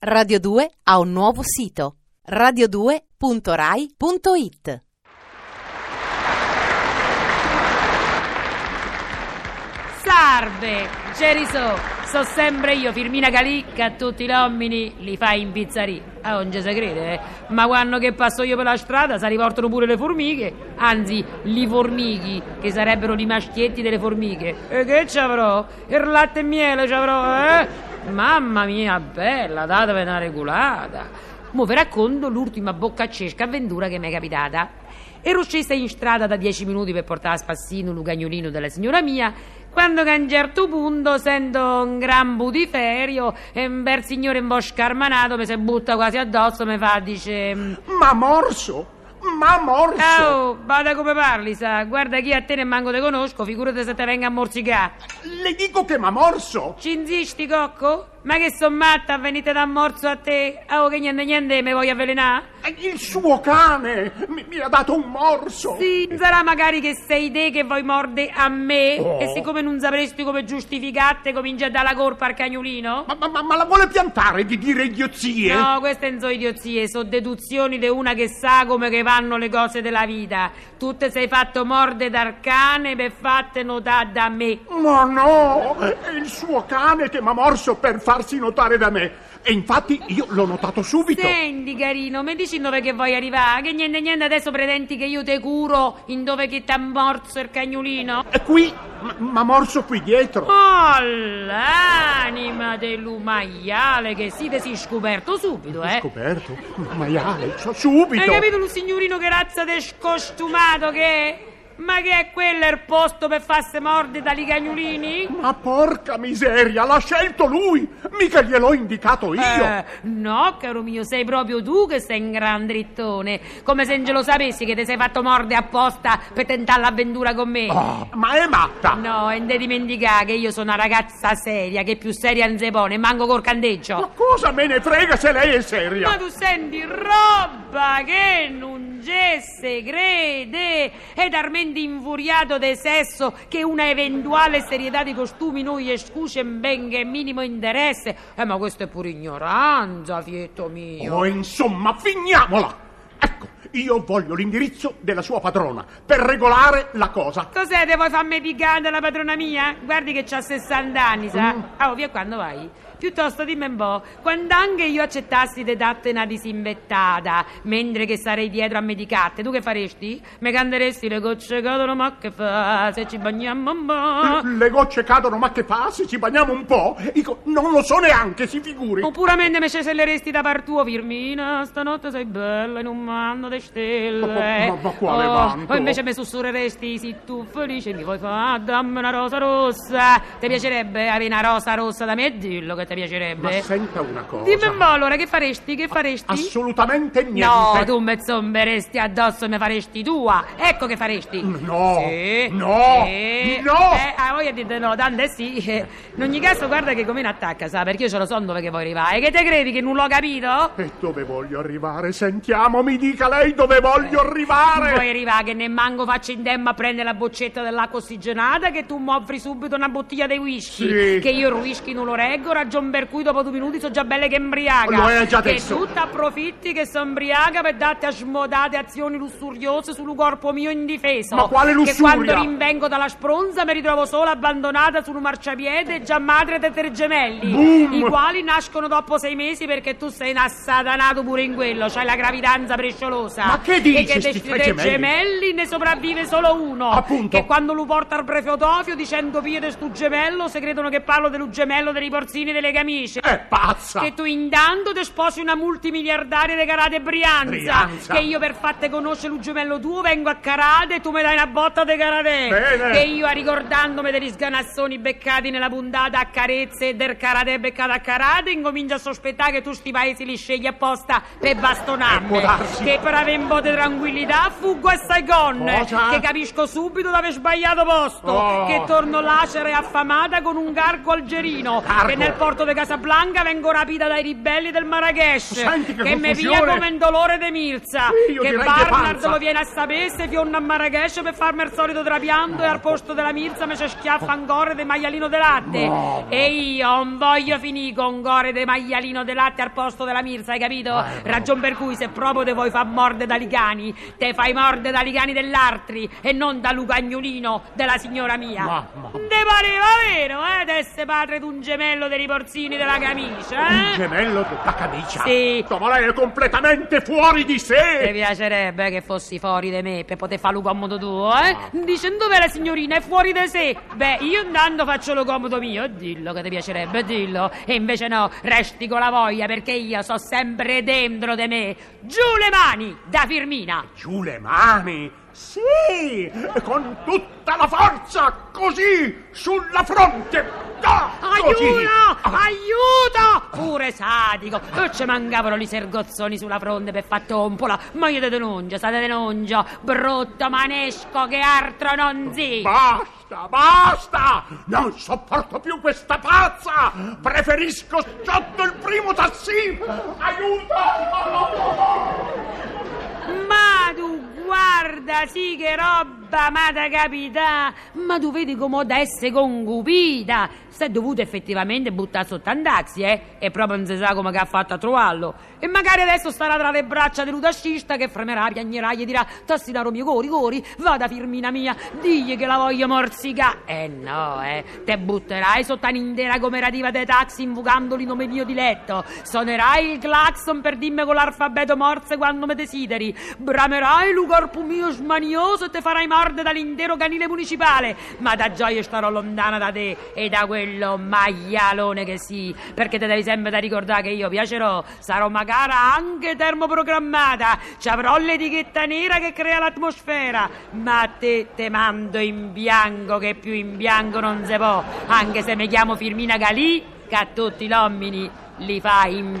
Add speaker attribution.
Speaker 1: Radio 2 ha un nuovo sito radio2.rai.it
Speaker 2: Salve, Geriso, so sempre io, Firmina Calicca, tutti i nomini li fai in pizzeria. Ah, non ci si crede, eh? Ma quando che passo io per la strada si riportano pure le formiche, anzi, li formichi, che sarebbero i maschietti delle formiche. E che ci avrò? Il latte e miele ci avrò, eh? Mamma mia, bella, datemi una regolata. Mo vi racconto l'ultima boccaccesca avventura che mi è capitata. Ero scesa in strada da dieci minuti per portare a spassino un cagnolino della signora mia, quando che a un certo punto sento un gran butiferio e un bel signore un po' scarmanato mi si butta quasi addosso e mi fa, dice...
Speaker 3: Ma morso! Ma morso!
Speaker 2: Oh, bada come parli, sa, guarda chi a te ne manco te conosco, figurati se te venga a morsicare.
Speaker 3: Le dico che m'ha morso!
Speaker 2: Ci insisti, Cocco? Ma che son matta, venite da morso a te? Oh, che niente niente, mi vuoi avvelenare?
Speaker 3: Il suo cane mi, mi ha dato un morso!
Speaker 2: Sì, sarà magari che sei te che vuoi morde a me?
Speaker 3: Oh.
Speaker 2: E siccome non sapresti come giustificarti, cominci a dare la colpa al cagnolino?
Speaker 3: Ma, ma- ma- ma la vuole piantare di dire idiozie?
Speaker 2: No, queste non sono idiozie, sono deduzioni di una che sa come che vanno le cose della vita. Tu te sei fatto morde dal cane per fatte notare da me.
Speaker 3: Ma no! È il suo cane che m'ha morso per farsi notare da me. E infatti io l'ho notato subito.
Speaker 2: Senti, carino, mi dici in dove che vuoi arrivare? Che niente niente adesso pretenti che io te curo in dove che ti ha morso il cagnolino?
Speaker 3: E qui m- m'ha morso qui dietro.
Speaker 2: Oh, l'anima dell'umaiale che si te si scoperto subito, eh?
Speaker 3: Scoperto? Maiale, so subito.
Speaker 2: Hai capito lo signorino che razza de scostumato che? Ma che è quello il posto per farsi morde dagli cagnolini?
Speaker 3: Ma porca miseria, l'ha scelto lui! Mica gliel'ho indicato io!
Speaker 2: Eh, no, caro mio, sei proprio tu che sei un gran drittone. Come se non lo sapessi che ti sei fatto morde apposta per tentare l'avventura con me.
Speaker 3: Ah, ma è matta!
Speaker 2: No, e non ti dimenticare che io sono una ragazza seria, che più seria non si pone, manco col candeggio.
Speaker 3: Ma cosa me ne frega se lei è seria?
Speaker 2: Ma tu senti roba che non c'è se crede ed armente infuriato del sesso che una eventuale serietà di costumi noi ben che minimo interesse. Eh, ma questo è pure ignoranza, fietto mio.
Speaker 3: Oh, insomma, finiamola! Ecco, io voglio l'indirizzo della sua padrona per regolare la cosa.
Speaker 2: Cos'è, te vuoi farmi piccare dalla padrona mia? Guardi che c'ha 60 anni, sa? Ah, oh, via quando vai? Piuttosto dimmi un po', quando anche io accettassi di darti una disinvettata, mentre che sarei dietro a medicate, tu che faresti? Mi canteresti le gocce cadono, ma che fa? Se ci bagniamo un po'.
Speaker 3: Le gocce cadono, ma che fa? Se ci bagniamo un po'? Dico, non lo so neanche, si figuri.
Speaker 2: Oppure me ceselleresti da par tuo, Firmina, stanotte sei bella in un manto di stelle.
Speaker 3: Ma- ma- ma quale
Speaker 2: oh,
Speaker 3: manto?
Speaker 2: O invece mi sussurreresti, sì, tu felice, mi vuoi fare, dammi una rosa rossa. Ti piacerebbe avere una rosa rossa da me dillo che ti piacerebbe?
Speaker 3: Ma senta una cosa.
Speaker 2: Dimmi un po' allora, che faresti, che faresti?
Speaker 3: Assolutamente niente.
Speaker 2: No, tu mi zomberesti addosso e mi faresti tua. Ecco che faresti.
Speaker 3: No,
Speaker 2: Sì.
Speaker 3: no,
Speaker 2: Sì.
Speaker 3: no.
Speaker 2: Eh, ah, voi dite no, tante sì. Eh, In ogni caso, guarda che come ne attacca, sa, perché io ce lo so dove che vuoi arrivare. Che te credi che non l'ho capito?
Speaker 3: E dove voglio arrivare? Sentiamo, mi dica lei dove voglio arrivare.
Speaker 2: Vuoi arrivare che ne manco faccio in tempo a prendere la boccetta dell'acqua ossigenata che tu mi offri subito una bottiglia di whisky.
Speaker 3: Sì.
Speaker 2: Che io il whisky non lo reggo, ragion per cui dopo due minuti sono già belle che embriaga.
Speaker 3: Lo è già adesso.
Speaker 2: Che tu ti approfitti che sono embriaga per darti a smodate azioni lussuriose sul corpo mio indifeso.
Speaker 3: Ma quale
Speaker 2: Che
Speaker 3: lussuria?
Speaker 2: quando rinvengo dalla spronza mi ritrovo sola abbandonata sul marciapiede già madre dei tre gemelli.
Speaker 3: Boom.
Speaker 2: I quali nascono dopo sei mesi perché tu sei assatanato pure in quello, c'hai la gravidanza presciolosa.
Speaker 3: Ma che dici,
Speaker 2: E che dei
Speaker 3: tre gemelli?
Speaker 2: gemelli ne sopravvive solo uno.
Speaker 3: Appunto.
Speaker 2: Che quando lo porta al prefeotofio dicendo piede stu gemello, se credono che parlo dello gemello dei porzini e delle camicie.
Speaker 3: È pazza.
Speaker 2: Che tu intanto ti sposi una multimiliardaria di Carate Brianza.
Speaker 3: Brianza.
Speaker 2: Che io per fatte conoscere lo gemello tuo vengo a Carate e tu mi dai una botta di Carate.
Speaker 3: Bene.
Speaker 2: Che io ricordandomi degli sganassoni beccati nella puntata a carezze e del Carate beccato a Carate incomincio a sospettare che tu sti paesi li scegli apposta per bastonarmi. Che per avere un po' di tranquillità fuggo a Saigon.
Speaker 3: Cosa?
Speaker 2: Che capisco subito di aver sbagliato posto.
Speaker 3: Oh.
Speaker 2: Che torno lacera e affamata con un gargo algerino.
Speaker 3: Gargo.
Speaker 2: Che nel all'aeroporto di Casablanca vengo rapita dai ribelli del Marrakesh.
Speaker 3: Senti che
Speaker 2: mi
Speaker 3: confusione.
Speaker 2: piglia come un dolore di Mirza.
Speaker 3: Sì,
Speaker 2: che
Speaker 3: che
Speaker 2: Barnard lo viene a sapere se fionna a Marrakesh per farmi il solito trapianto e al posto della Mirza mi c'è schiaffa un gore di maialino de latte.
Speaker 3: No.
Speaker 2: E io non voglio finire con gore di maialino de latte al posto della Mirza, hai capito? Ragion per cui se proprio te vuoi far morde da ligani, te fai morde da ligani dell'altri e non da lucagnolino della signora mia.
Speaker 3: Ma-
Speaker 2: Te pareva vero, eh, d'essere padre d'un gemello dei riborzini della camicia,
Speaker 3: Un
Speaker 2: eh?
Speaker 3: gemello della camicia.
Speaker 2: Sì.
Speaker 3: Ma lei è completamente fuori di
Speaker 2: Ti
Speaker 3: sé.
Speaker 2: piacerebbe che fossi fuori di me per poter fare lo comodo tuo, eh? Dice dov'è la signorina? È fuori di sé. Beh, io intanto faccio lo comodo mio. Dillo che ti piacerebbe, dillo. E invece no, resti con la voglia perché io so sempre dentro di me. Giù le mani da Firmina.
Speaker 3: Giù le mani. Sì, con tutta la forza, così, sulla fronte. Ah, così.
Speaker 2: Aiuto! Aiuto! Pure sadico! Ci mancavano gli sergozzoni sulla fronte per far tompola. Ma io te denuncio, state denuncio! Brutto manesco che altro non si!
Speaker 3: Basta, basta! Non sopporto più questa pazza! Preferisco sotto il primo tassì! Aiuto!
Speaker 2: Ma tu guarda, sì che roba, ma da capità! Ma tu vedi come essere concupita! Si è dovuto effettivamente buttare sotto un taxi, eh? E proprio non si sa come che ha fatto a trovarlo. E magari adesso starà tra le braccia dell'udascista che fremerà, piagnerà, gli dirà Tassinaro mio, cori, cori, vada Firmina mia, digli che la voglio morsicare. Eh no, eh, te butterai sotto un'intera comerativa dei taxi invocandoli nome mio di letto. Suonerai il clacson per dirmi con l'alfabeto morse quando mi desideri. Bramerai il corpo mio smanioso e te farai morde dall'intero canile municipale. Ma da gioia starò lontana da te e da quello maialone che sì, perché te devi sempre da ricordare che io piacerò, sarò magari anche termoprogrammata, ci avrò l'etichetta nera che crea l'atmosfera, ma te te mando in bianco che più in bianco non si può, anche se mi chiamo Firmina Galì, che a tutti gli uomini li fa in